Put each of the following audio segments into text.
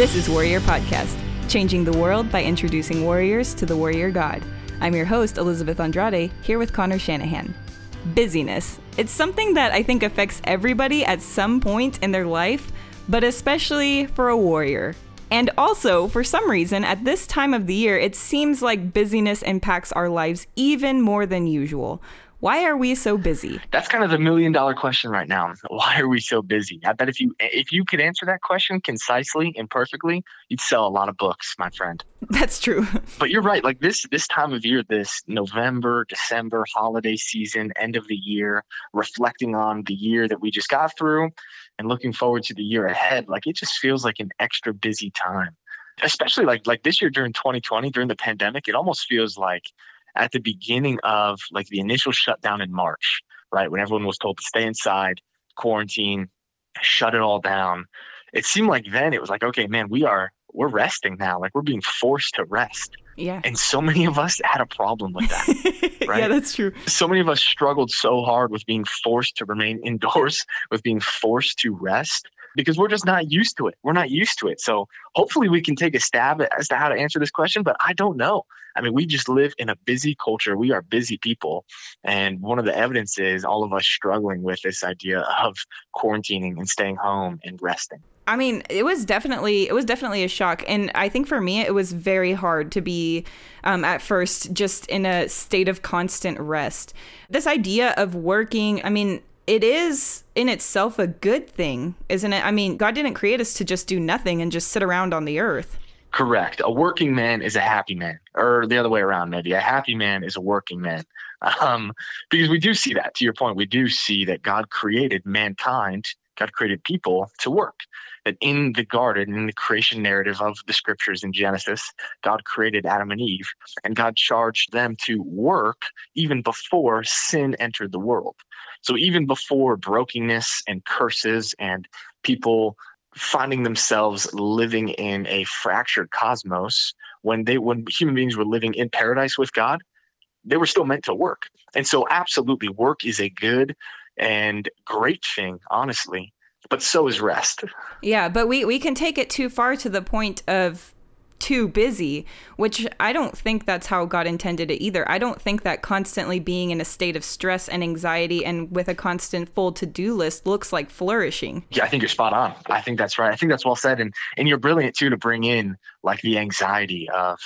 This is Warrior Podcast, changing the world by introducing warriors to the warrior God. I'm your host, Elizabeth Andrade, here with Connor Shanahan. Busyness. It's something that I think affects everybody at some point in their life, but especially for a warrior. And also, for some reason, at this time of the year, it seems like busyness impacts our lives even more than usual. Why are we so busy? That's kind of the million dollar question right now. Why are we so busy? I bet if you if you could answer that question concisely and perfectly, you'd sell a lot of books, my friend. That's true. But you're right. Like this this time of year, this November, December holiday season, end of the year, reflecting on the year that we just got through and looking forward to the year ahead, like it just feels like an extra busy time. Especially like like this year during 2020, during the pandemic, it almost feels like at the beginning of like the initial shutdown in March, right? When everyone was told to stay inside, quarantine, shut it all down. It seemed like then it was like, okay, man, we are we're resting now. Like we're being forced to rest. Yeah. And so many of us had a problem with that. Right? yeah, that's true. So many of us struggled so hard with being forced to remain indoors, with being forced to rest because we're just not used to it. We're not used to it. So hopefully we can take a stab as to how to answer this question, but I don't know. I mean, we just live in a busy culture. We are busy people. And one of the evidence is all of us struggling with this idea of quarantining and staying home and resting. I mean, it was definitely it was definitely a shock, and I think for me it was very hard to be um, at first just in a state of constant rest. This idea of working, I mean, it is in itself a good thing, isn't it? I mean, God didn't create us to just do nothing and just sit around on the earth. Correct. A working man is a happy man, or the other way around, maybe. A happy man is a working man. Um, because we do see that, to your point, we do see that God created mankind, God created people to work. That in the garden, in the creation narrative of the scriptures in Genesis, God created Adam and Eve, and God charged them to work even before sin entered the world. So even before brokenness and curses and people finding themselves living in a fractured cosmos when they when human beings were living in paradise with God, they were still meant to work. And so absolutely work is a good and great thing, honestly. But so is rest. Yeah, but we, we can take it too far to the point of too busy, which I don't think that's how God intended it either. I don't think that constantly being in a state of stress and anxiety and with a constant full to do list looks like flourishing. Yeah, I think you're spot on. I think that's right. I think that's well said. And and you're brilliant too to bring in like the anxiety of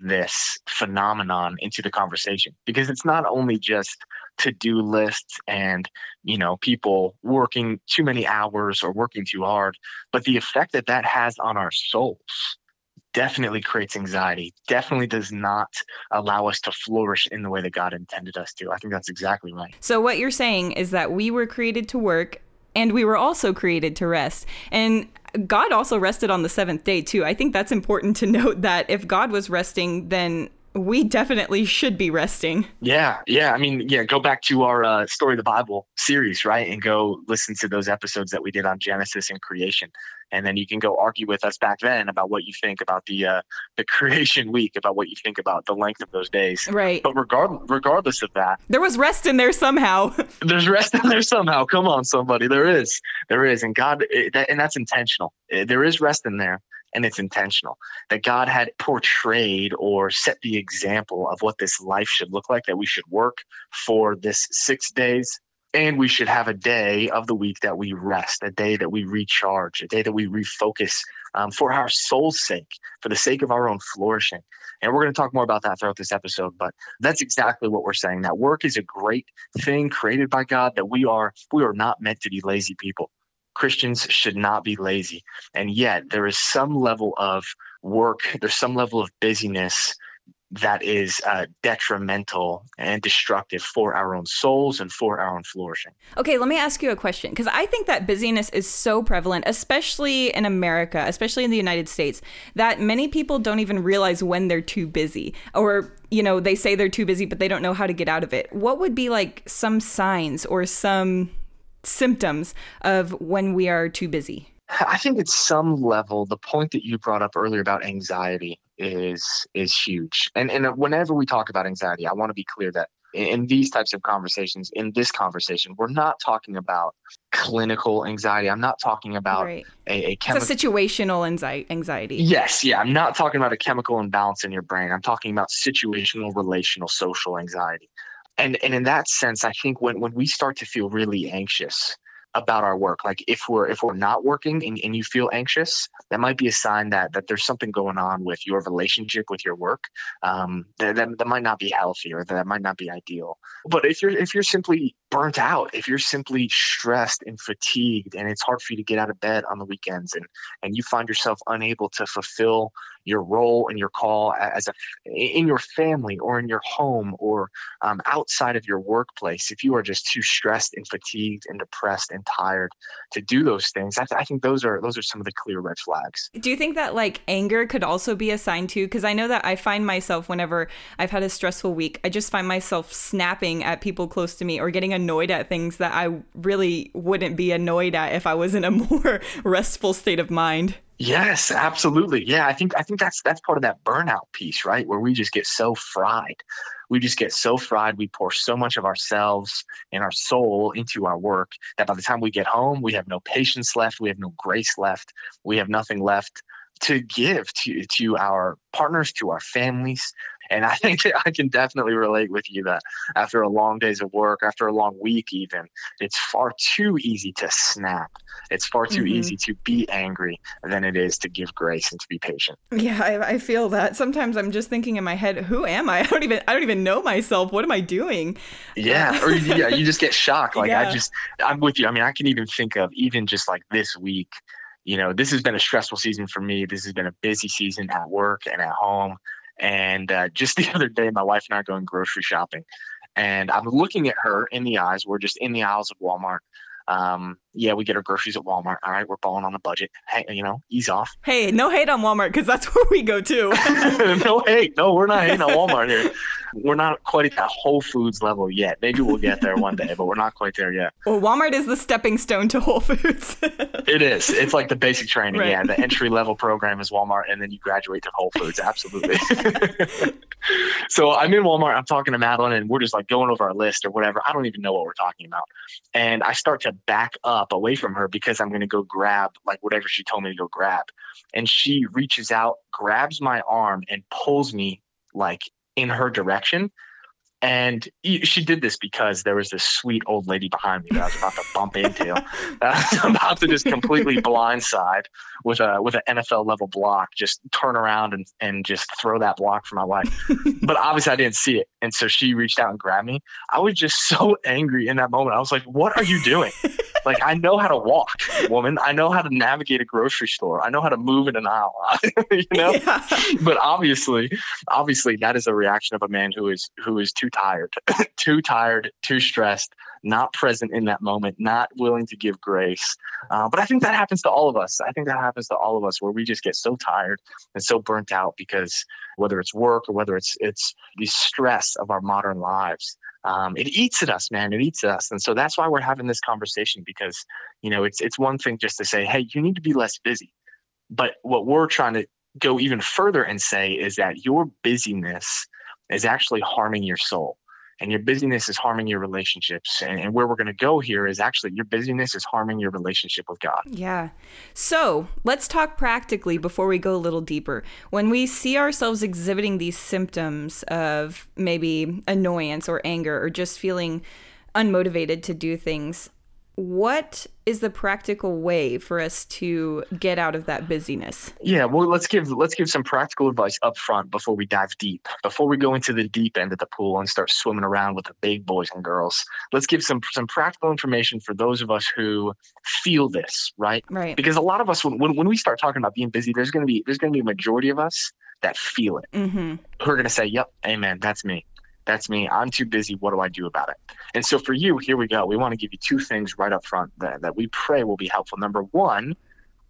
this phenomenon into the conversation because it's not only just to-do lists and you know people working too many hours or working too hard but the effect that that has on our souls definitely creates anxiety, definitely does not allow us to flourish in the way that God intended us to. I think that's exactly right. So, what you're saying is that we were created to work and we were also created to rest. And God also rested on the seventh day, too. I think that's important to note that if God was resting, then we definitely should be resting. Yeah, yeah. I mean, yeah, go back to our uh, Story of the Bible series, right? And go listen to those episodes that we did on Genesis and creation. And then you can go argue with us back then about what you think about the uh, the creation week, about what you think about the length of those days. Right. But regard, regardless of that, there was rest in there somehow. there's rest in there somehow. Come on, somebody. There is. There is. And God, it, that, and that's intentional. There is rest in there and it's intentional. That God had portrayed or set the example of what this life should look like, that we should work for this six days. And we should have a day of the week that we rest, a day that we recharge, a day that we refocus um, for our soul's sake, for the sake of our own flourishing. And we're going to talk more about that throughout this episode. But that's exactly what we're saying. That work is a great thing created by God. That we are we are not meant to be lazy people. Christians should not be lazy. And yet, there is some level of work, there's some level of busyness that is uh, detrimental and destructive for our own souls and for our own flourishing. Okay, let me ask you a question because I think that busyness is so prevalent, especially in America, especially in the United States, that many people don't even realize when they're too busy or you know, they say they're too busy, but they don't know how to get out of it. What would be like some signs or some symptoms of when we are too busy? I think at some level, the point that you brought up earlier about anxiety is is huge. And and whenever we talk about anxiety, I want to be clear that in these types of conversations, in this conversation, we're not talking about clinical anxiety. I'm not talking about right. a, a a situational anxiety. Yes, yeah. I'm not talking about a chemical imbalance in your brain. I'm talking about situational, relational, social anxiety. And and in that sense, I think when when we start to feel really anxious, about our work like if we're if we're not working and, and you feel anxious that might be a sign that that there's something going on with your relationship with your work. Um, that, that, that might not be healthy or that might not be ideal. But if you're if you're simply burnt out if you're simply stressed and fatigued and it's hard for you to get out of bed on the weekends and and you find yourself unable to fulfill your role and your call as a in your family or in your home or um, outside of your workplace if you are just too stressed and fatigued and depressed and tired to do those things I, th- I think those are those are some of the clear red flags. Do you think that like anger could also be a sign too? Because i know that i find myself whenever i've had a stressful week i just find myself snapping at people close to me or getting annoyed at things that i really wouldn't be annoyed at if i was in a more restful state of mind Yes, absolutely. Yeah, I think I think that's that's part of that burnout piece, right? Where we just get so fried. We just get so fried. We pour so much of ourselves and our soul into our work that by the time we get home, we have no patience left, we have no grace left, we have nothing left to give to to our partners, to our families. And I think I can definitely relate with you that after a long days of work, after a long week, even, it's far too easy to snap. It's far too mm-hmm. easy to be angry than it is to give grace and to be patient. Yeah, I, I, feel that. Sometimes I'm just thinking in my head, "Who am I? I don't even I don't even know myself. What am I doing?" Yeah, or yeah, you just get shocked. Like yeah. I just, I'm with you. I mean, I can even think of even just like this week you know, this has been a stressful season for me. This has been a busy season at work and at home. And uh, just the other day, my wife and I are going grocery shopping. And I'm looking at her in the eyes. We're just in the aisles of Walmart. Um, yeah, we get our groceries at Walmart. All right, we're balling on a budget. Hey, you know, ease off. Hey, no hate on Walmart because that's where we go too. no hate. No, we're not hating on Walmart here. We're not quite at that Whole Foods level yet. Maybe we'll get there one day, but we're not quite there yet. Well, Walmart is the stepping stone to Whole Foods. it is. It's like the basic training. Right. Yeah, the entry level program is Walmart, and then you graduate to Whole Foods. Absolutely. so I'm in Walmart. I'm talking to Madeline, and we're just like going over our list or whatever. I don't even know what we're talking about, and I start to back up up away from her because I'm going to go grab like whatever she told me to go grab. And she reaches out, grabs my arm, and pulls me like in her direction. And she did this because there was this sweet old lady behind me that I was about to bump into. I was about to just completely blindside with a with an NFL level block, just turn around and, and just throw that block for my life. but obviously I didn't see it. And so she reached out and grabbed me. I was just so angry in that moment. I was like, what are you doing? like I know how to walk, woman. I know how to navigate a grocery store. I know how to move in an aisle. you know? Yeah. But obviously, obviously that is a reaction of a man who is who is too tired, too tired, too stressed, not present in that moment, not willing to give grace. Uh, but I think that happens to all of us. I think that happens to all of us where we just get so tired and so burnt out because whether it's work or whether it's it's the stress of our modern lives um, it eats at us, man. It eats at us, and so that's why we're having this conversation because you know it's it's one thing just to say, hey, you need to be less busy, but what we're trying to go even further and say is that your busyness is actually harming your soul and your busyness is harming your relationships. And, and where we're going to go here is actually your busyness is harming your relationship with God. Yeah. So let's talk practically before we go a little deeper. When we see ourselves exhibiting these symptoms of maybe annoyance or anger or just feeling unmotivated to do things, what is the practical way for us to get out of that busyness? Yeah well let's give let's give some practical advice up front before we dive deep. Before we go into the deep end of the pool and start swimming around with the big boys and girls let's give some some practical information for those of us who feel this right? Right. Because a lot of us when, when, we start talking about being busy there's going to be there's going to be a majority of us that feel it. Mm-hmm. who are going to say yep amen that's me that's me. I'm too busy. What do I do about it? And so for you, here we go. We want to give you two things right up front that, that we pray will be helpful. Number one,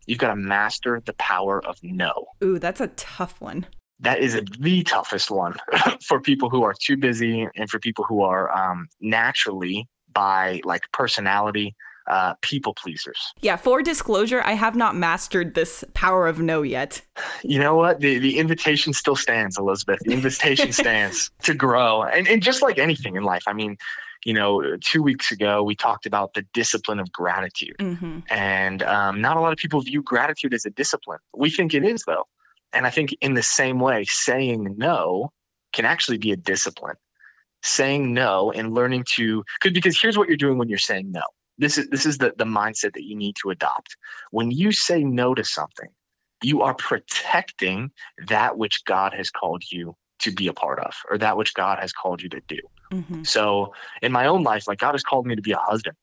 you've got to master the power of no. Ooh, that's a tough one. That is the toughest one for people who are too busy and for people who are um, naturally by like personality uh, people pleasers. Yeah, for disclosure, I have not mastered this power of no yet. You know what? The the invitation still stands, Elizabeth. The invitation stands to grow. And and just like anything in life, I mean, you know, two weeks ago we talked about the discipline of gratitude. Mm-hmm. And um, not a lot of people view gratitude as a discipline. We think it is though. And I think in the same way, saying no can actually be a discipline. Saying no and learning to because here's what you're doing when you're saying no this is this is the, the mindset that you need to adopt when you say no to something you are protecting that which god has called you to be a part of or that which god has called you to do mm-hmm. so in my own life like god has called me to be a husband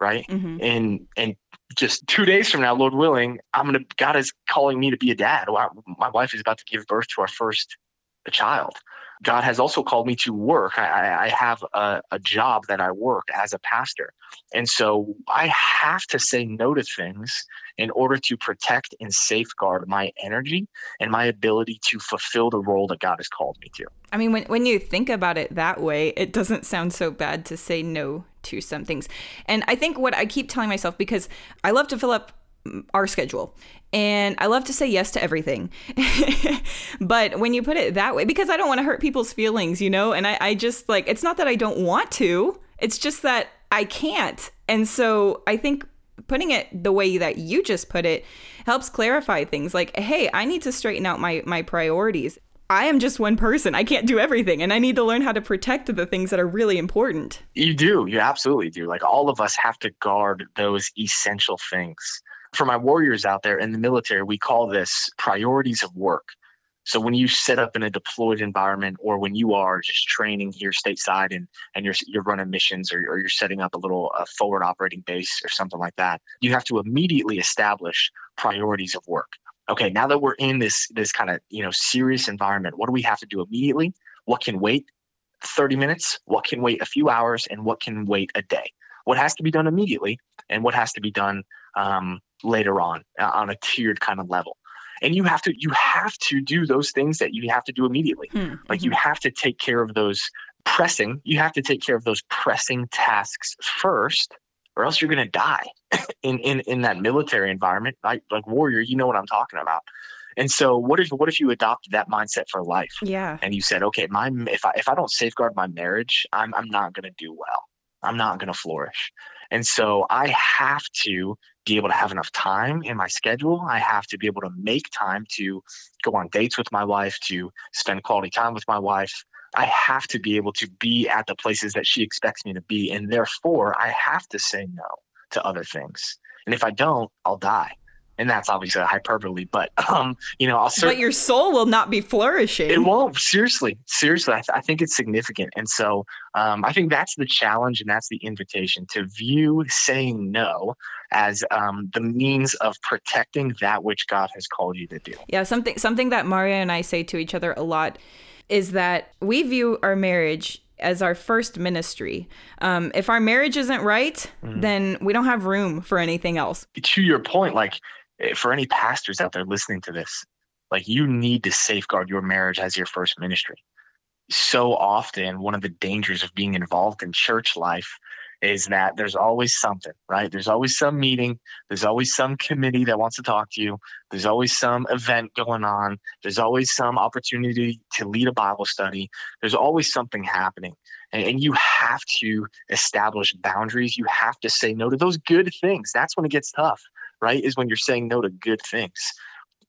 right mm-hmm. and and just two days from now lord willing i'm gonna god is calling me to be a dad my wife is about to give birth to our first child God has also called me to work. I, I have a, a, job that I work as a pastor. And so I have to say no to things in order to protect and safeguard my energy and my ability to fulfill the role that God has called me to. I mean, when, when you think about it that way, it doesn't sound so bad to say no to some things. And I think what I keep telling myself, because I love to fill up our schedule. And I love to say yes to everything. but when you put it that way, because I don't want to hurt people's feelings, you know, and I, I just like, it's not that I don't want to, it's just that I can't. And so I think putting it the way that you just put it helps clarify things like, hey, I need to straighten out my, my priorities. I am just one person. I can't do everything. And I need to learn how to protect the things that are really important. You do. You absolutely do. Like all of us have to guard those essential things for my warriors out there in the military, we call this priorities of work. So when you set up in a deployed environment or when you are just training here stateside and, and you're, you're running missions or, or you're setting up a little forward operating base or something like that, you have to immediately establish priorities of work. Okay, now that we're in this this kind of you know serious environment, what do we have to do immediately? What can wait 30 minutes? What can wait a few hours? And what can wait a day? What has to be done immediately and what has to be done um, later on uh, on a tiered kind of level. And you have to you have to do those things that you have to do immediately. Mm-hmm. like you have to take care of those pressing you have to take care of those pressing tasks first or else you're going to die in, in in that military environment. Like like warrior you know what i'm talking about. And so what if what if you adopted that mindset for life? Yeah. And you said okay my if i if i don't safeguard my marriage i'm i'm not going to do well. I'm not going to flourish. And so i have to be able to have enough time in my schedule. I have to be able to make time to go on dates with my wife, to spend quality time with my wife. I have to be able to be at the places that she expects me to be. And therefore, I have to say no to other things. And if I don't, I'll die and that's obviously a hyperbole, but um, you know, I'll. Cert- but your soul will not be flourishing. It won't. Seriously, seriously, I, th- I think it's significant, and so um, I think that's the challenge, and that's the invitation to view saying no as um, the means of protecting that which God has called you to do. Yeah, something something that Maria and I say to each other a lot is that we view our marriage as our first ministry. Um, if our marriage isn't right, mm-hmm. then we don't have room for anything else. To your point, like Eh, for any pastors out there listening to this, like you need to safeguard your marriage as your first ministry. So often, one of the dangers of being involved in church life is that there's always something, right? There's always some meeting, there's always some committee that wants to talk to you, there's always some event going on, there's always some opportunity to lead a Bible study, there's always something happening. And, and you have to establish boundaries. You have to say no to those good things. That's when it gets tough right? Is when you're saying no to good things.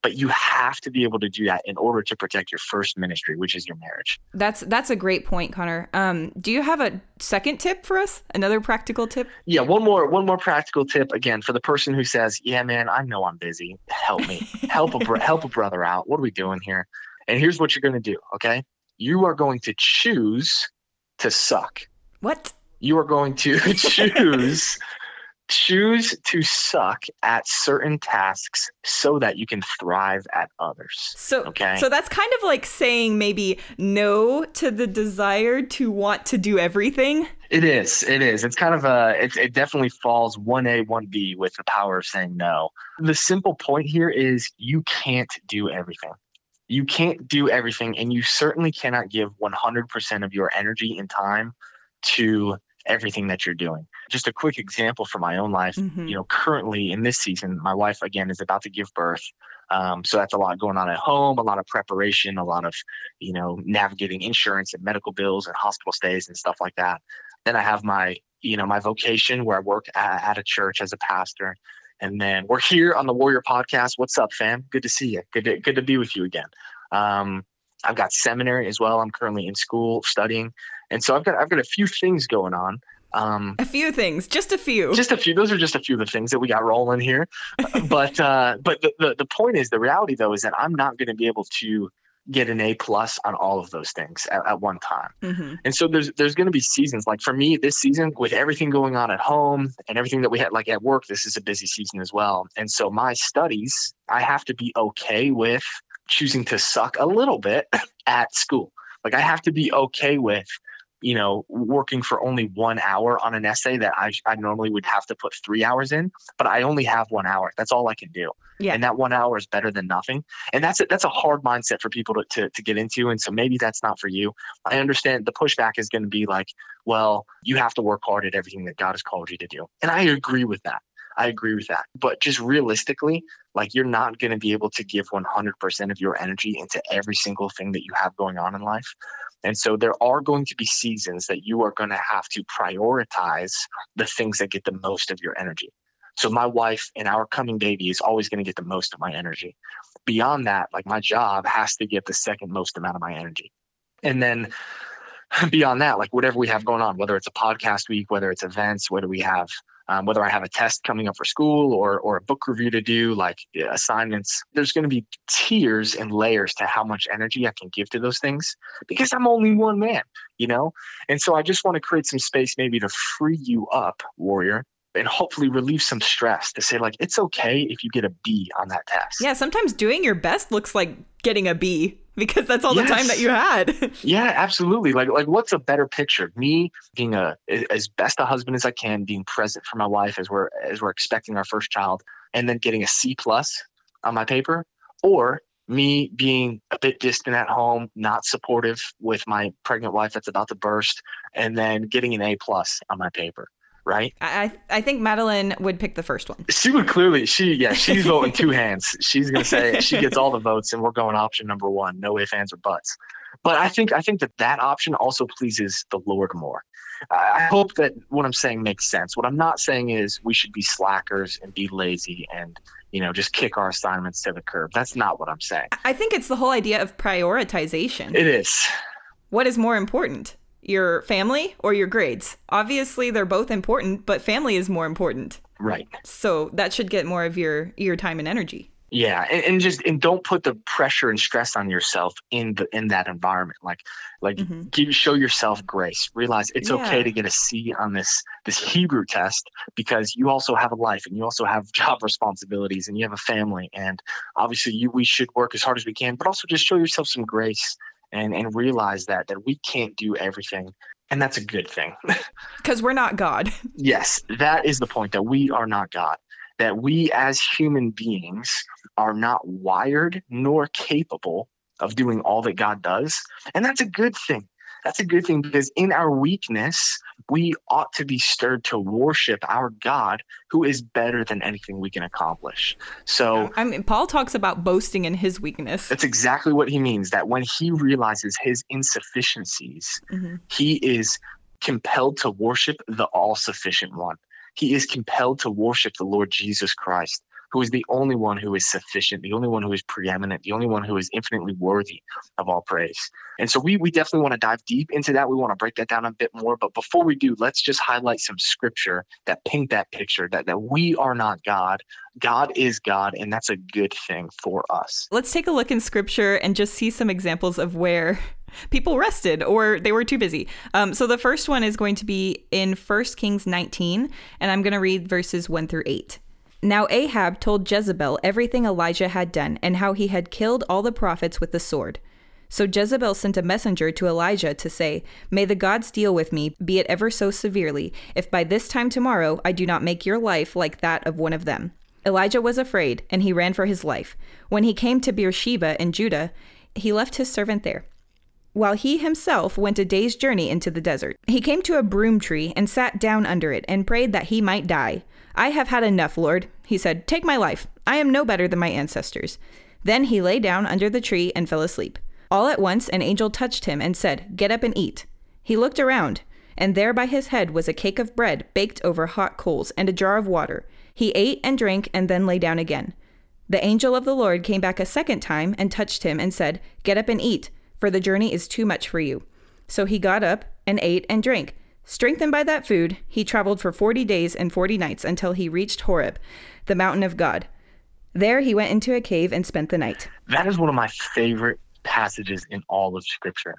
But you have to be able to do that in order to protect your first ministry, which is your marriage. That's that's a great point, Connor. Um, do you have a second tip for us? Another practical tip? Yeah, one more one more practical tip again for the person who says, "Yeah, man, I know I'm busy. Help me. help a bro- help a brother out. What are we doing here?" And here's what you're going to do. Okay, you are going to choose to suck. What? You are going to choose choose to suck at certain tasks so that you can thrive at others. So okay. So that's kind of like saying maybe no to the desire to want to do everything. It is. It is. It's kind of a it, it definitely falls 1A 1B with the power of saying no. The simple point here is you can't do everything. You can't do everything and you certainly cannot give 100% of your energy and time to everything that you're doing. Just a quick example from my own life. Mhm. You know, currently in this season, my wife again is about to give birth. Um, so that's a lot going on at home, a lot of preparation, a lot of, you know, navigating insurance and medical bills and hospital stays and stuff like that. Then I have my, you know, my vocation where I work at, at a church as a pastor. And then we're here on the Warrior Podcast. What's up, fam? Good to see you. Good to, good to be with you again. Um, I've got seminary as well. I'm currently in school studying, and so I've got I've got a few things going on. Um, A few things, just a few. just a few. Those are just a few of the things that we got rolling here. but uh, but the, the the point is, the reality though is that I'm not going to be able to get an A plus on all of those things at, at one time. Mhm. And so there's there's going to be seasons like for me this season with everything going on at home and everything that we had like at work this is a busy season as well. And so my studies I have to be okay with choosing to suck a little bit at school. Like I have to be okay with you know working for only 1 hour on an essay that I I normally would have to put 3 hours in, but I only have 1 hour. That's all I can do. Yeah. And that 1 hour is better than nothing. And that's a, that's a hard mindset for people to, to to get into and so maybe that's not for you. I understand the pushback is going to be like, well, you have to work hard at everything that God has called you to do. And I agree with that. I agree with that. But just realistically, like you're not going to be able to give 100% of your energy into every single thing that you have going on in life. And so there are going to be seasons that you are going to have to prioritize the things that get the most of your energy. So my wife and our coming baby is always going to get the most of my energy. Beyond that, like my job has to get the second most amount of my energy. And then beyond that, like whatever we have going on, whether it's a podcast week, whether it's events, whether we have, um, whether I have a test coming up for school or or a book review to do, like assignments, there's going to be tiers and layers to how much energy I can give to those things because I'm only one man, you know. And so I just want to create some space, maybe to free you up, warrior, and hopefully relieve some stress to say like it's okay if you get a B on that test. Yeah, sometimes doing your best looks like getting a B because that's all the time that you had. Yeah, absolutely. Like like what's a better picture? Me being a as best a husband as I can, being present for my wife as we're as we're expecting our first child, and then getting a C plus on my paper, or me being a bit distant at home, not supportive with my pregnant wife that's about to burst, and then getting an A plus on my paper, right? I I think Madeline would pick the first one. She would clearly she yeah she's voting two hands. She's gonna say she gets all the votes, and we're going option number one, no ifs ands or buts. But I think I think that that option also pleases the Lord more. I I hope that what I'm saying makes sense. What I'm not saying is we should be slackers and be lazy and you know just kick our assignments to the curb. That's not what I'm saying. I think it's the whole idea of prioritization. It is. what is more important? Your family or your grades? Obviously, they're both important, but family is more important. Right. So that should get more of your your time and energy. Yeah, and, and just and don't put the pressure and stress on yourself in the in that environment. Like like Mhm. give show yourself grace. Realize it's okay to get a C on this this Hebrew test because you also have a life and you also have job responsibilities and you have a family and obviously you we should work as hard as we can, but also just show yourself some grace and and realize that that we can't do everything. And that's a good thing. Because we're not God. Yes, that is the point that we are not God. That we as human beings are not wired nor capable of doing all that God does. And that's a good thing. That's a good thing because in our weakness, we ought to be stirred to worship our God who is better than anything we can accomplish. So I mean, Paul talks about boasting in his weakness. that's exactly what he means that when he realizes his insufficiencies, Mhm. he is compelled to worship the all sufficient one. He is compelled to worship the Lord Jesus Christ, who is the only one who is sufficient, the only one who is preeminent, the only one who is infinitely worthy of all praise. And so we, we definitely want to dive deep into that. We want to break that down a bit more. But before we do, let's just highlight some scripture that paint that picture that, that we are not God. God is God, and that's a good thing for us. Let's take a look in scripture and just see some examples of where people rested or they were too busy. Um, so the first one is going to be in 1 Kings 19, and I'm going to read verses 1 through 8. Now Ahab told Jezebel everything Elijah had done and how he had killed all the prophets with the sword. So Jezebel sent a messenger to Elijah to say, May the gods deal with me, be it ever so severely, if by this time tomorrow I do not make your life like that of one of them. Elijah was afraid, and he ran for his life. When he came to Beersheba in Judah, he left his servant there. while he himself went a day's journey into the desert. He came to a broom tree and sat down under it and prayed that he might die. I have had enough, Lord, he said. Take my life. I am no better than my ancestors. Then he lay down under the tree and fell asleep. All at once an angel touched him and said, Get up and eat. He looked around, and there by his head was a cake of bread baked over hot coals and a jar of water. He ate and drank and then lay down again. The angel of the Lord came back a second time and touched him and said, Get up and eat, for the journey is too much for you. So he got up and ate and drank. Strengthened by that food, he traveled for forty days and forty nights until he reached Horeb, the mountain of God. There he went into a cave and spent the night. That is one of my favorite passages in all of Scripture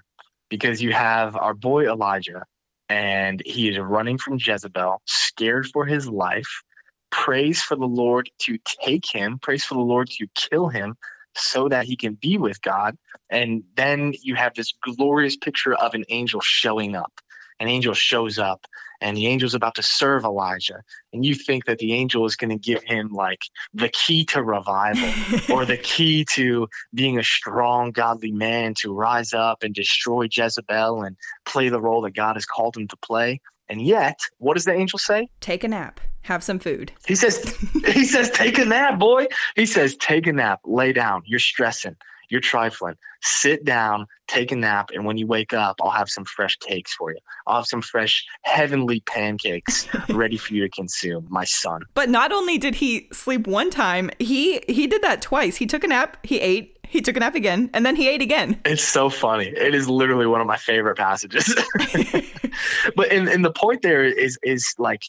because you have our boy Elijah, and he is running from Jezebel, scared for his life, prays for the Lord to take him, prays for the Lord to kill him so that he can be with God. And then you have this glorious picture of an angel showing up. An angel shows up and the angel's about to serve Elijah, and you think that the angel is going to give him like the key to revival or the key to being a strong, godly man to rise up and destroy Jezebel and play the role that God has called him to play. And yet, what does the angel say? Take a nap. Have some food. He says, he says, take a nap, boy. He says, take a nap, lay down. You're stressing you're trifling. Sit down, take a nap, and when you wake up, I'll have some fresh cakes for you. I'll have some fresh heavenly pancakes ready for you to consume, my son. But not only did he sleep one time, he he did that twice. He took a nap, he ate, he took a nap again, and then he ate again. It's so funny. It is literally one of my favorite passages. but and, and the point there is is like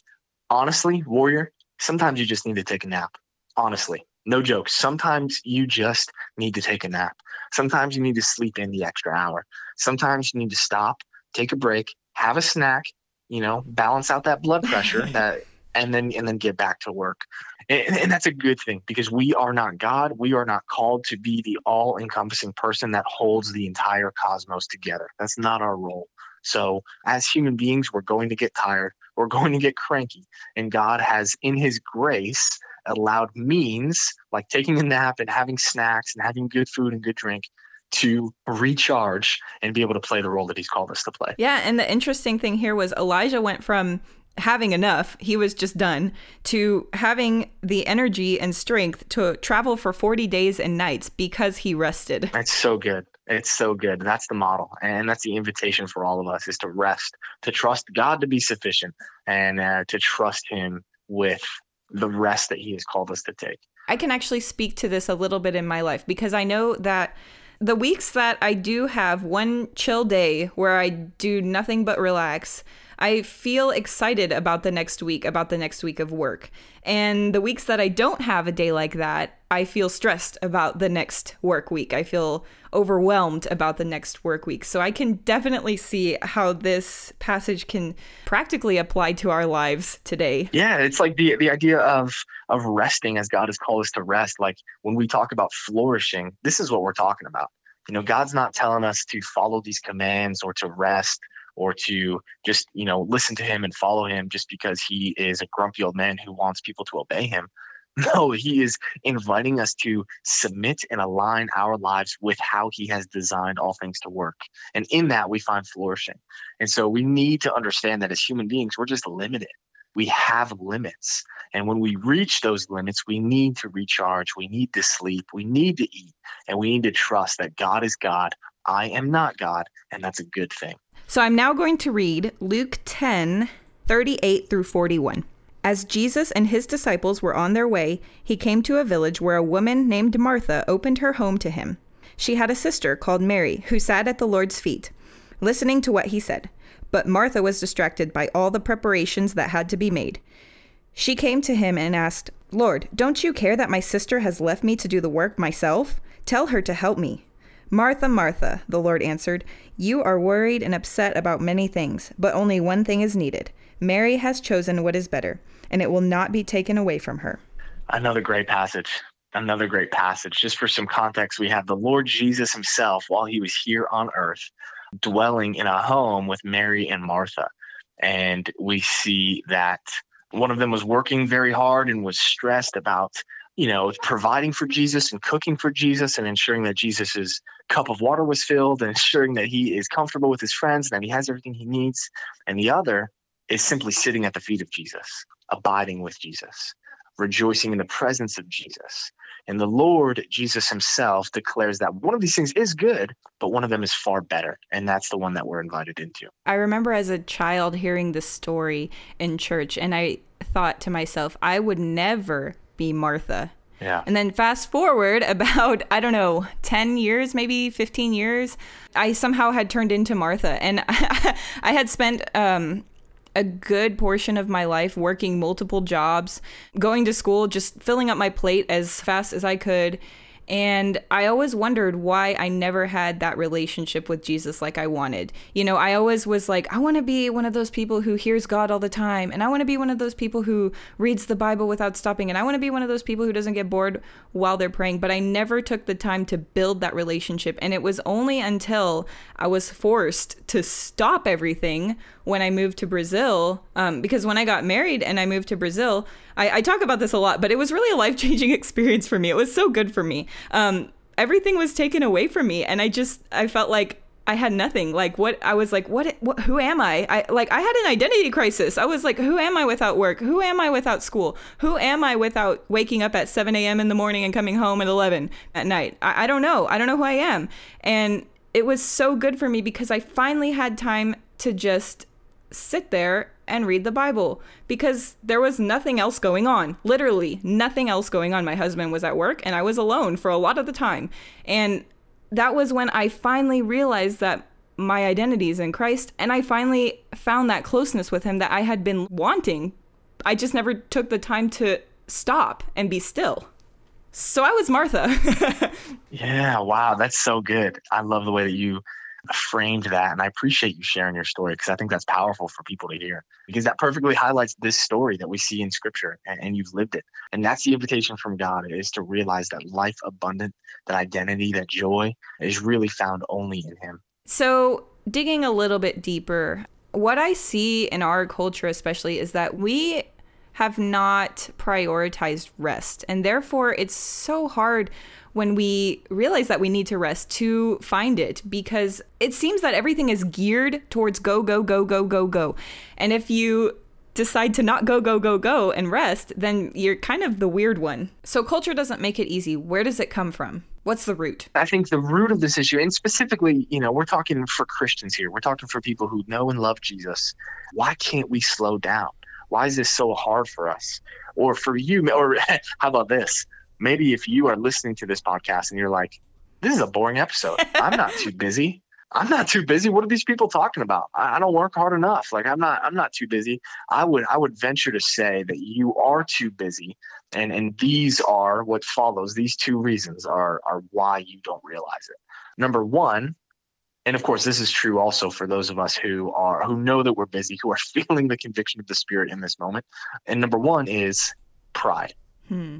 honestly, warrior, sometimes you just need to take a nap. Honestly no joke. Sometimes you just need to take a nap. Sometimes you need to sleep in the extra hour. Sometimes you need to stop, take a break, have a snack, you know, balance out that blood pressure that and then and then get back to work. And, and, that's a good thing because we are not God. We are not called to be the all encompassing person that holds the entire cosmos together. That's not our role. So, as human beings, we're going to get tired. We're going to get cranky. And God has, in His grace, allowed means like taking a nap and having snacks and having good food and good drink to recharge and be able to play the role that he's called us to play. Yeah, and the interesting thing here was Elijah went from having enough, he was just done, to having the energy and strength to travel for 40 days and nights because he rested. That's so good. It's so good. That's the model. And that's the invitation for all of us is to rest, to trust God to be sufficient and uh, to trust him with the rest that he has called us to take. I can actually speak to this a little bit in my life because I know that the weeks that I do have one chill day where I do nothing but relax, I feel excited about the next week, about the next week of work. And the weeks that I don't have a day like that, I feel stressed about the next work week. I feel overwhelmed about the next work week. So I can definitely see how this passage can practically apply to our lives today. Yeah, it's like the the idea of of resting as God has called us to rest. Like when we talk about flourishing, this is what we're talking about. You know, God's not telling us to follow these commands or to rest or to just you know listen to him and follow him just because he is a grumpy old man who wants people to obey him no he is inviting us to submit and align our lives with how he has designed all things to work and in that we find flourishing and so we need to understand that as human beings we're just limited we have limits. And when we reach those limits, we need to recharge, we need to sleep, we need to eat, and we need to trust that God is God. I am not God, and that's a good thing. So I'm now going to read Luke 10 38 through 41. As Jesus and his disciples were on their way, he came to a village where a woman named Martha opened her home to him. She had a sister called Mary who sat at the Lord's feet, listening to what he said. But Martha was distracted by all the preparations that had to be made. She came to him and asked, Lord, don't you care that my sister has left me to do the work myself? Tell her to help me. Martha, Martha, the Lord answered, you are worried and upset about many things, but only one thing is needed. Mary has chosen what is better, and it will not be taken away from her. Another great passage. Another great passage. Just for some context, we have the Lord Jesus himself while he was here on earth, dwelling in a home with Mary and Martha. And we see that one of them was working very hard and was stressed about you know, providing for Jesus and cooking for Jesus and ensuring that Jesus's cup of water was filled and ensuring that he is comfortable with his friends and that he has everything he needs. And the other is simply sitting at the feet of Jesus, abiding with Jesus, rejoicing in the presence of Jesus. And the Lord Jesus himself declares that one of these things is good, but one of them is far better. And that's the one that we're invited into. I remember as a child hearing this story in church, and I thought to myself, I would never be Martha. Yeah. And then fast forward about, I don't know, 10 years, maybe 15 years, I somehow had turned into Martha. And I, had spent um, a good portion of my life working multiple jobs, going to school, just filling up my plate as fast as I could. And I always wondered why I never had that relationship with Jesus like I wanted. You know, I always was like, I want to be one of those people who hears God all the time. And I want to be one of those people who reads the Bible without stopping. And I want to be one of those people who doesn't get bored while they're praying. But I never took the time to build that relationship. And it was only until I was forced to stop everything when I moved to Brazil. Um, because when I got married and I moved to Brazil, I, I talk about this a lot, but it was really a life changing experience for me. It was so good for me. Um, everything was taken away from me, and I just I felt like I had nothing. Like what I was like, what, what who am I? I like I had an identity crisis. I was like, who am I without work? Who am I without school? Who am I without waking up at 7 a.m. in the morning and coming home at 11 at night? I, I don't know. I don't know who I am. And it was so good for me because I finally had time to just sit there and read the Bible because there was nothing else going on. Literally, nothing else going on. My husband was at work and I was alone for a lot of the time. And that was when I finally realized that my identity is in Christ and I finally found that closeness with him that I had been wanting. I just never took the time to stop and be still. So I was Martha. yeah, wow, that's so good. I love the way that you framed that. And I appreciate you sharing your story because I think that's powerful for people to hear because that perfectly highlights this story that we see in scripture and, and you've lived it. And that's the invitation from God is to realize that life abundant, that identity, that joy is really found only in Him. So, digging a little bit deeper, what I see in our culture, especially, is that we have not prioritized rest. And therefore, it's so hard when we realize that we need to rest to find it because it seems that everything is geared towards go, go, go, go, go, go. And if you decide to not go, go, go, go and rest, then you're kind of the weird one. So culture doesn't make it easy. Where does it come from? What's the root? I think the root of this issue, and specifically, you know, we're talking for Christians here, we're talking for people who know and love Jesus. Why can't we slow down? Why is this so hard for us? Or for you, or how about this? maybe if you are listening to this podcast and you're like, this is a boring episode. I'm not too busy. I'm not too busy. What are these people talking about? I, don't work hard enough. Like I'm not I'm not too busy. I would I would venture to say that you are too busy. And and these are what follows. These two reasons are are why you don't realize it. Number one, and of course this is true also for those of us who are who know that we're busy, who are feeling the conviction of the spirit in this moment. And number one is pride. Hmm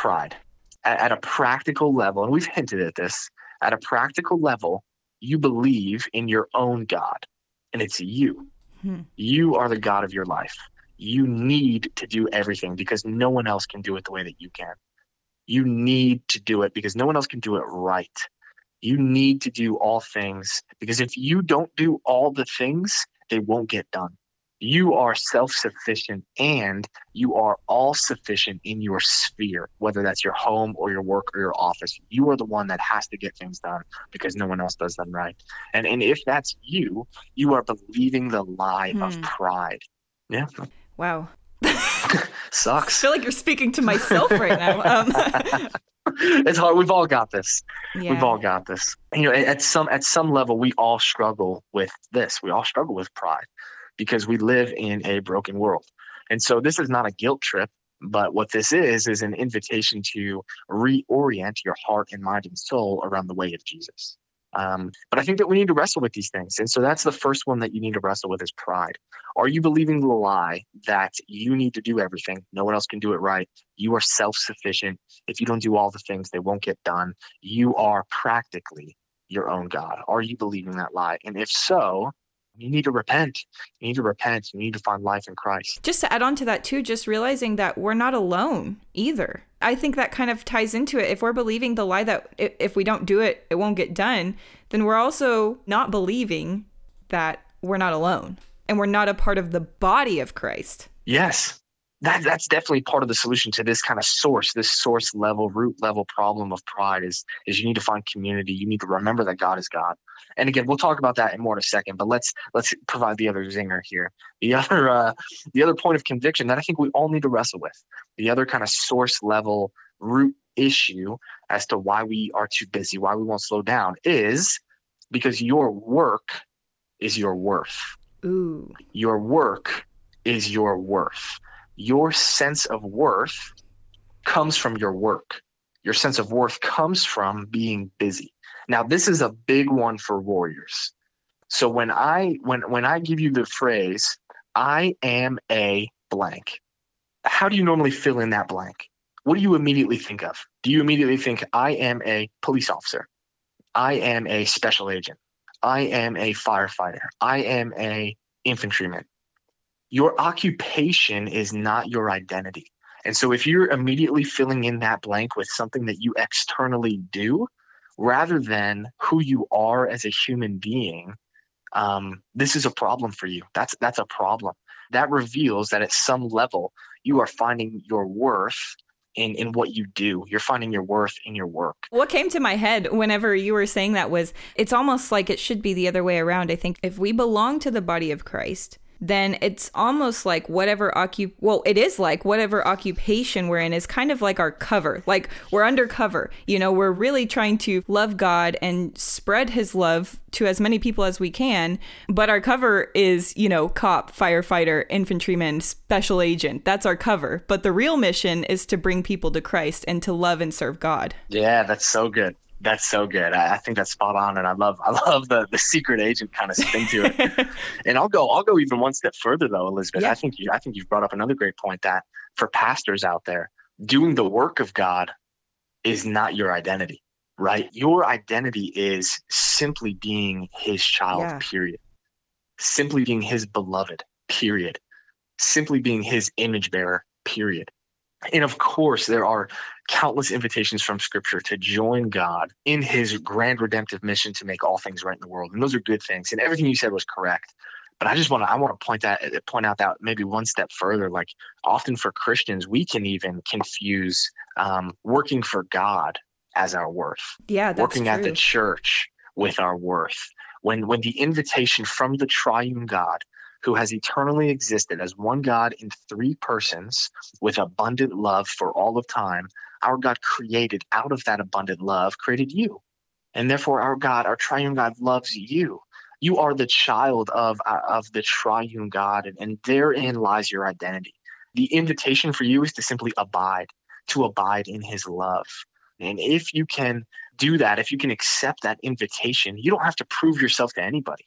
pride at, at a practical level, and we've hinted at this, at a practical level, you believe in your own God, and it's you. Hmm. You are the God of your life. You need to do everything because no one else can do it the way that you can. You need to do it because no one else can do it right. You need to do all things because if you don't do all the things, they won't get done you are self sufficient and you are all sufficient in your sphere, whether that's your home or your work or your office. You are the one that has to get things done because no one else does them right. And, and if that's you, you are believing the lie hmm. of pride. Yeah. Wow. Sucks. I feel like you're speaking to myself right now. Um. it's hard. We've all got this. Yeah. We've all got this. You know, at some at some level, we all struggle with this. We all struggle with pride because we live in a broken world. And so this is not a guilt trip, but what this is is an invitation to reorient your heart and mind and soul around the way of Jesus. Um, but I think that we need to wrestle with these things. And so that's the first one that you need to wrestle with is pride. Are you believing the lie that you need to do everything? No one else can do it right. You are self sufficient. If you don't do all the things, they won't get done. You are practically your own God. Are you believing that lie? And if so, You need to repent. You need to repent. You need to find life in Christ. Just to add on to that, too, just realizing that we're not alone either. I think that kind of ties into it. If we're believing the lie that if we don't do it, it won't get done, then we're also not believing that we're not alone and we're not a part of the body of Christ. Yes that that's definitely part of the solution to this kind of source, this source level, root level problem of pride is is you need to find community. You need to remember that God is God. And again, we'll talk about that in more in a second. But let's let's provide the other zinger here. The other uh, the other point of conviction that I think we all need to wrestle with. The other kind of source level root issue as to why we are too busy, why we won't slow down, is because your work is your worth. Ooh. Your work is your worth your sense of worth comes from your work. Your sense of worth comes from being busy. Now, this is a big one for warriors. So when I when when I give you the phrase I am a blank, how do you normally fill in that blank? What do you immediately think of? Do you immediately think I am a police officer? I am a special agent. I am a firefighter. I am a infantryman your occupation is not your identity. And so if you're immediately filling in that blank with something that you externally do rather than who you are as a human being, um, this is a problem for you. That's that's a problem. That reveals that at some level you are finding your worth in in what you do. You're finding your worth in your work. What came to my head whenever you were saying that was it's almost like it should be the other way around. I think if we belong to the body of Christ, then it's almost like whatever occup well it is like whatever occupation we're in is kind of like our cover like we're undercover you know we're really trying to love god and spread his love to as many people as we can but our cover is you know cop firefighter infantryman special agent that's our cover but the real mission is to bring people to christ and to love and serve god. Yeah that's so good that's so good. I, I, think that's spot on, and I love I love the the secret agent kind of spin to it. and I'll go I'll go even one step further though, Elizabeth. Yeah. I think you I think you've brought up another great point that for pastors out there, doing the work of God is not your identity, right? Your identity is simply being His child. Yeah. Period. Simply being His beloved. Period. Simply being His image bearer. Period. And of course, there are countless invitations from Scripture to join God in His grand redemptive mission to make all things right in the world, and those are good things. And everything you said was correct. But I just want to I want to point that point out that maybe one step further. Like often for Christians, we can even confuse um, working for God as our worth. Yeah, working true. at the church with our worth. When when the invitation from the Triune God who has eternally existed as one God in three persons with abundant love for all of time, our God created out of that abundant love, created you. And therefore, our God, our triune God, loves you. You are the child of, uh, of the triune God, and, and therein lies your identity. The invitation for you is to simply abide, to abide in his love. And if you can do that, if you can accept that invitation, you don't have to prove yourself to anybody.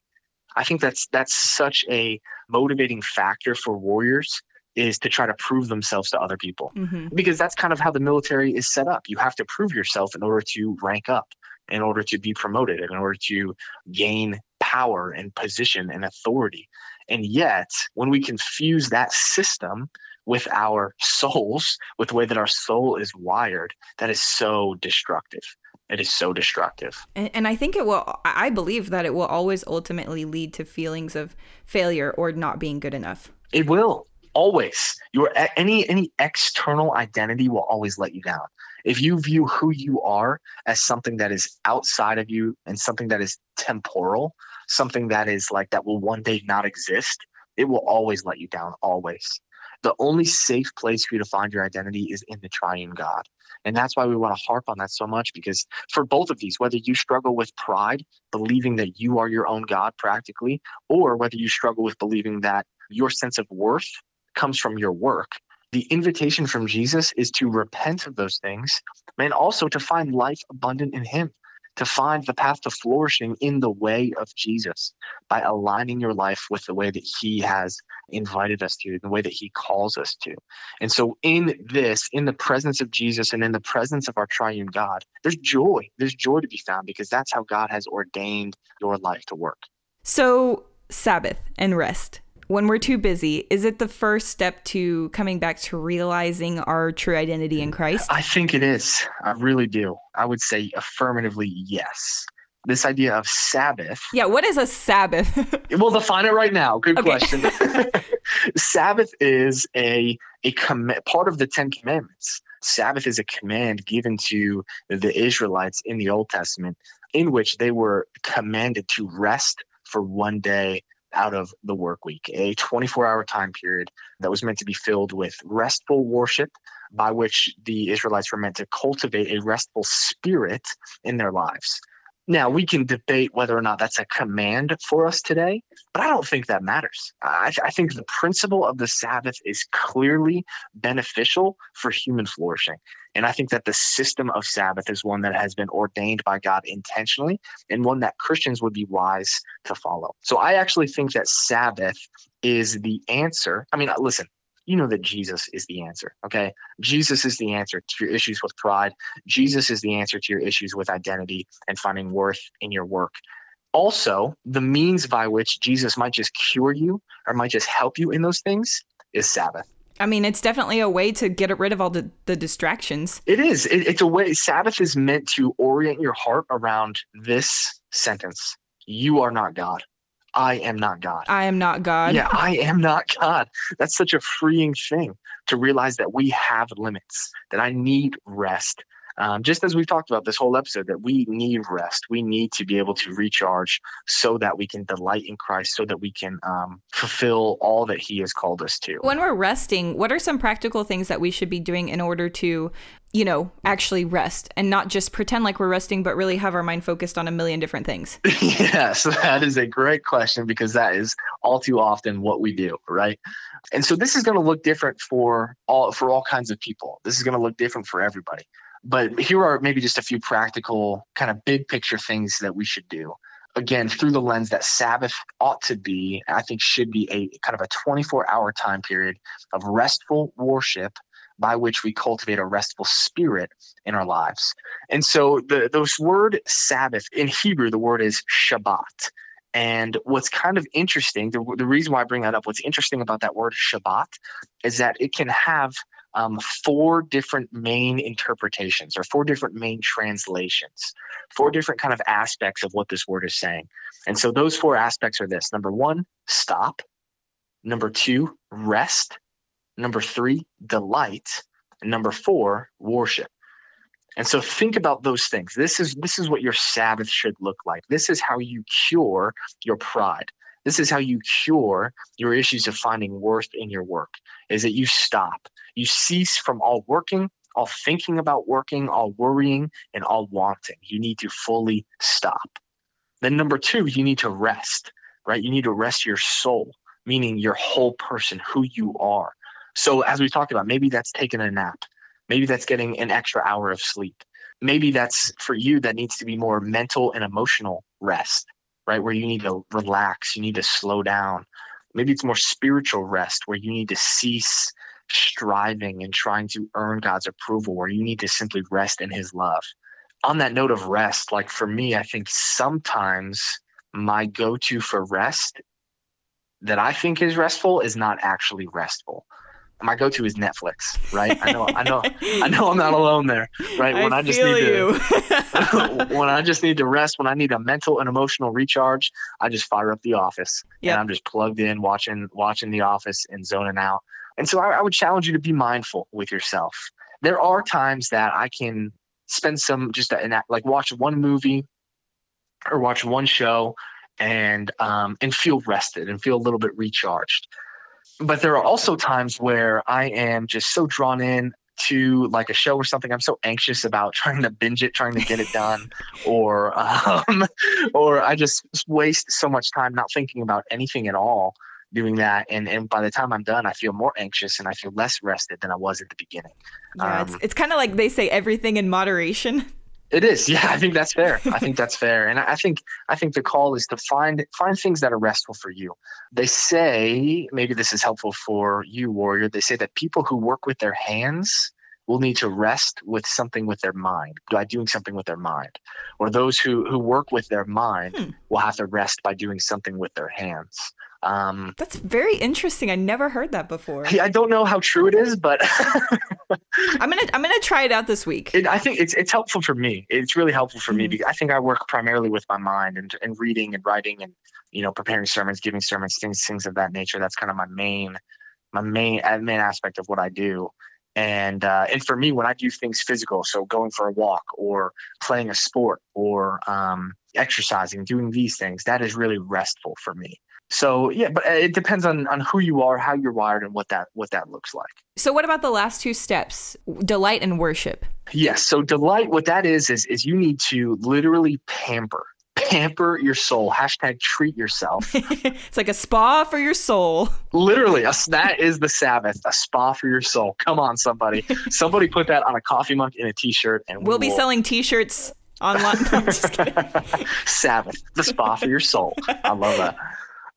I think that's that's such a motivating factor for warriors is to try to prove themselves to other people mm-hmm. because that's kind of how the military is set up. You have to prove yourself in order to rank up, in order to be promoted, in order to gain power and position and authority. And yet, when we confuse that system with our souls, with the way that our soul is wired, that is so destructive. It is so destructive. And, and, I think it will, I believe that it will always ultimately lead to feelings of failure or not being good enough. It will always. Your any any external identity will always let you down. If you view who you are as something that is outside of you and something that is temporal, something that is like that will one day not exist, it will always let you down. Always. The only safe place for you to find your identity is in the triune God. And that's why we want to harp on that so much because for both of these, whether you struggle with pride, believing that you are your own God practically, or whether you struggle with believing that your sense of worth comes from your work, the invitation from Jesus is to repent of those things and also to find life abundant in Him to find the path to flourishing in the way of Jesus by aligning your life with the way that He has invited us to, the way that He calls us to. And so, in this, in the presence of Jesus and in the presence of our triune God, there's joy. There's joy to be found because that's how God has ordained your life to work. So, Sabbath and rest. When we're too busy, is it the first step to coming back to realizing our true identity in Christ? I think it is. I really do. I would say affirmatively yes. This idea of Sabbath. Yeah, what is a Sabbath? we'll define it right now. Good question. Sabbath is a a com- part of the Ten Commandments. Sabbath is a command given to the Israelites in the Old Testament, in which they were commanded to rest for one day out of the work week, a 24 hour time period that was meant to be filled with restful worship, by which the Israelites were meant to cultivate a restful spirit in their lives. Now, we can debate whether or not that's a command for us today, but I don't think that matters. I, I, think the principle of the Sabbath is clearly beneficial for human flourishing. And I think that the system of Sabbath is one that has been ordained by God intentionally and one that Christians would be wise to follow. So I actually think that Sabbath is the answer. I mean, listen, you know that Jesus is the answer. Okay. Jesus is the answer to your issues with pride. Jesus is the answer to your issues with identity and finding worth in your work. Also, the means by which Jesus might just cure you or might just help you in those things is Sabbath. I mean, it's definitely a way to get rid of all the, the distractions. It is. It, it's a way. Sabbath is meant to orient your heart around this sentence You are not God. I am not God. I am not God. Yeah, I am not God. That's such a freeing thing to realize that we have limits, that I need rest. Um, just as we've talked about this whole episode, that we need rest. We need to be able to recharge so that we can delight in Christ, so that we can um, fulfill all that He has called us to. When we're resting, what are some practical things that we should be doing in order to you know, actually rest and not just pretend like we're resting, but really have our mind focused on a million different things? yes, that is a great question because that is all too often what we do, right? And so this is going to look different for all for all kinds of people. This is going to look different for everybody. But here are maybe just a few practical kind of big picture things that we should do. Again, through the lens that Sabbath ought to be, I think should be a kind of a 24 hour time period of restful worship by which we cultivate a restful spirit in our lives. And so the those word Sabbath in Hebrew, the word is Shabbat. And what's kind of interesting, the, the reason why I bring that up, what's interesting about that word Shabbat is that it can have um, four different main interpretations or four different main translations, four different kind of aspects of what this word is saying. And so those four aspects are this number one, stop. Number two, rest. Number three, delight. And number four, worship. And so think about those things. This is this is what your Sabbath should look like. This is how you cure your pride. This is how you cure your issues of finding worth in your work. Is that you stop. You cease from all working, all thinking about working, all worrying, and all wanting. You need to fully stop. Then number 2, you need to rest, right? You need to rest your soul, meaning your whole person, who you are. So, as we talked about, maybe that's taking a nap. Maybe that's getting an extra hour of sleep. Maybe that's for you, that needs to be more mental and emotional rest, right? Where you need to relax, you need to slow down. Maybe it's more spiritual rest where you need to cease striving and trying to earn God's approval, where you need to simply rest in His love. On that note of rest, like for me, I think sometimes my go to for rest that I think is restful is not actually restful my go-to is Netflix, right? I know, I know, I know, I'm not alone there, right? When I, I just need to, when I just need to rest, when I need a mental and emotional recharge, I just fire up The Office, yep. and I'm just plugged in, watching, watching The Office, and zoning out. And so, I, I would challenge you to be mindful with yourself. There are times that I can spend some just a, like watch one movie or watch one show and um, and feel rested and feel a little bit recharged but there are also times where I am just so drawn in to like a show or something. I'm so anxious about trying to binge it trying to get it done or um, or i just waste so much time not thinking about anything at all doing that. And and by the time i'm done i feel more anxious and i feel less rested than i was at the beginning. Yeah um, it's, it's kind of like they say everything in moderation It is, yeah. I think that's fair. I think that's fair, and I think I think the call is to find find things that are restful for you. They say maybe this is helpful for you, warrior. They say that people who work with their hands will need to rest with something with their mind, by doing something with their mind. Or those who, who work with their mind hmm. will have to rest by doing something with their hands. Um, That's very interesting. I never heard that before. I don't know how true it is, but I'm gonna I'm gonna try it out this week. It, I think it's it's helpful for me. It's really helpful for mm-hmm. me because I think I work primarily with my mind and, and reading and writing and you know preparing sermons, giving sermons, things things of that nature. That's kind of my main my main main aspect of what I do. And uh, and for me, when I do things physical, so going for a walk or playing a sport or um, exercising, doing these things, that is really restful for me. So yeah, but uh, it depends on on who you are, how you're wired, and what that what that looks like. So what about the last two steps? Delight and worship. Yes. So delight, what that is, is is you need to literally pamper pamper your soul. Hashtag treat yourself. it's like a spa for your soul. Literally, a, that is the Sabbath, a spa for your soul. Come on, somebody. somebody put that on a coffee mug in a t-shirt, and we'll, we'll... be selling t-shirts online. Sabbath, the spa for your soul. I love that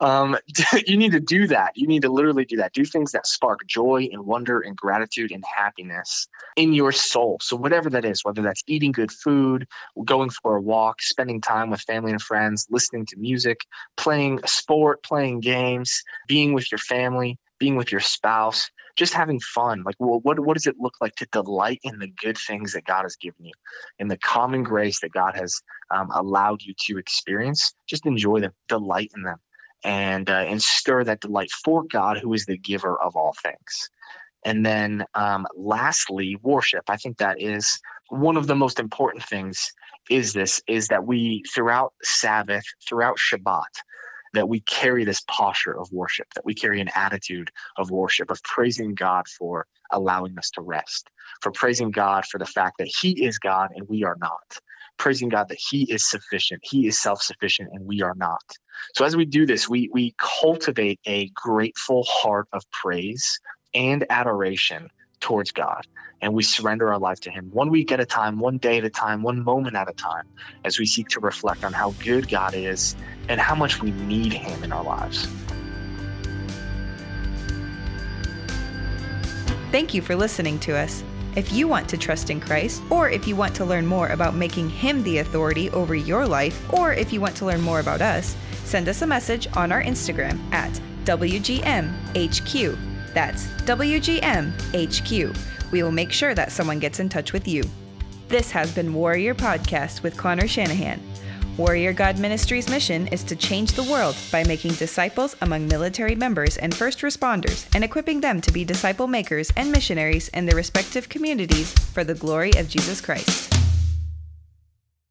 um, you need to do that. You need to literally do that. Do things that spark joy and wonder and gratitude and happiness in your soul. So, whatever that is, whether that's eating good food, going for a walk, spending time with family and friends, listening to music, playing a sport, playing games, being with your family, being with your spouse, just having fun. Like, well, what, what does it look like to delight in the good things that God has given you, in the common grace that God has um, allowed you to experience? Just enjoy them, delight in them and uh, and stir that delight for God, who is the giver of all things. And then, um, lastly, worship. I think that is one of the most important things. Is this is that we throughout Sabbath, throughout Shabbat, that we carry this posture of worship, that we carry an attitude of worship, of praising God for allowing us to rest, for praising God for the fact that He is God and we are not, praising God that He is sufficient, He is self sufficient, and we are not. So as we do this, we, we cultivate a grateful heart of praise and adoration towards God. And we surrender our life to Him one week at a time, one day at a time, one moment at a time, as we seek to reflect on how good God is and how much we need Him in our lives. Thank you for listening to us. If you want to trust in Christ, or if you want to learn more about making Him the authority over your life, or if you want to learn more about us, send us a message on our Instagram at WGMHQ. That's WGMHQ. We will make sure that someone gets in touch with you. This has been Warrior Podcast with Connor Shanahan. Warrior God Ministries' mission is to change the world by making disciples among military members and first responders and equipping them to be disciple makers and missionaries in their respective communities for the glory of Jesus Christ.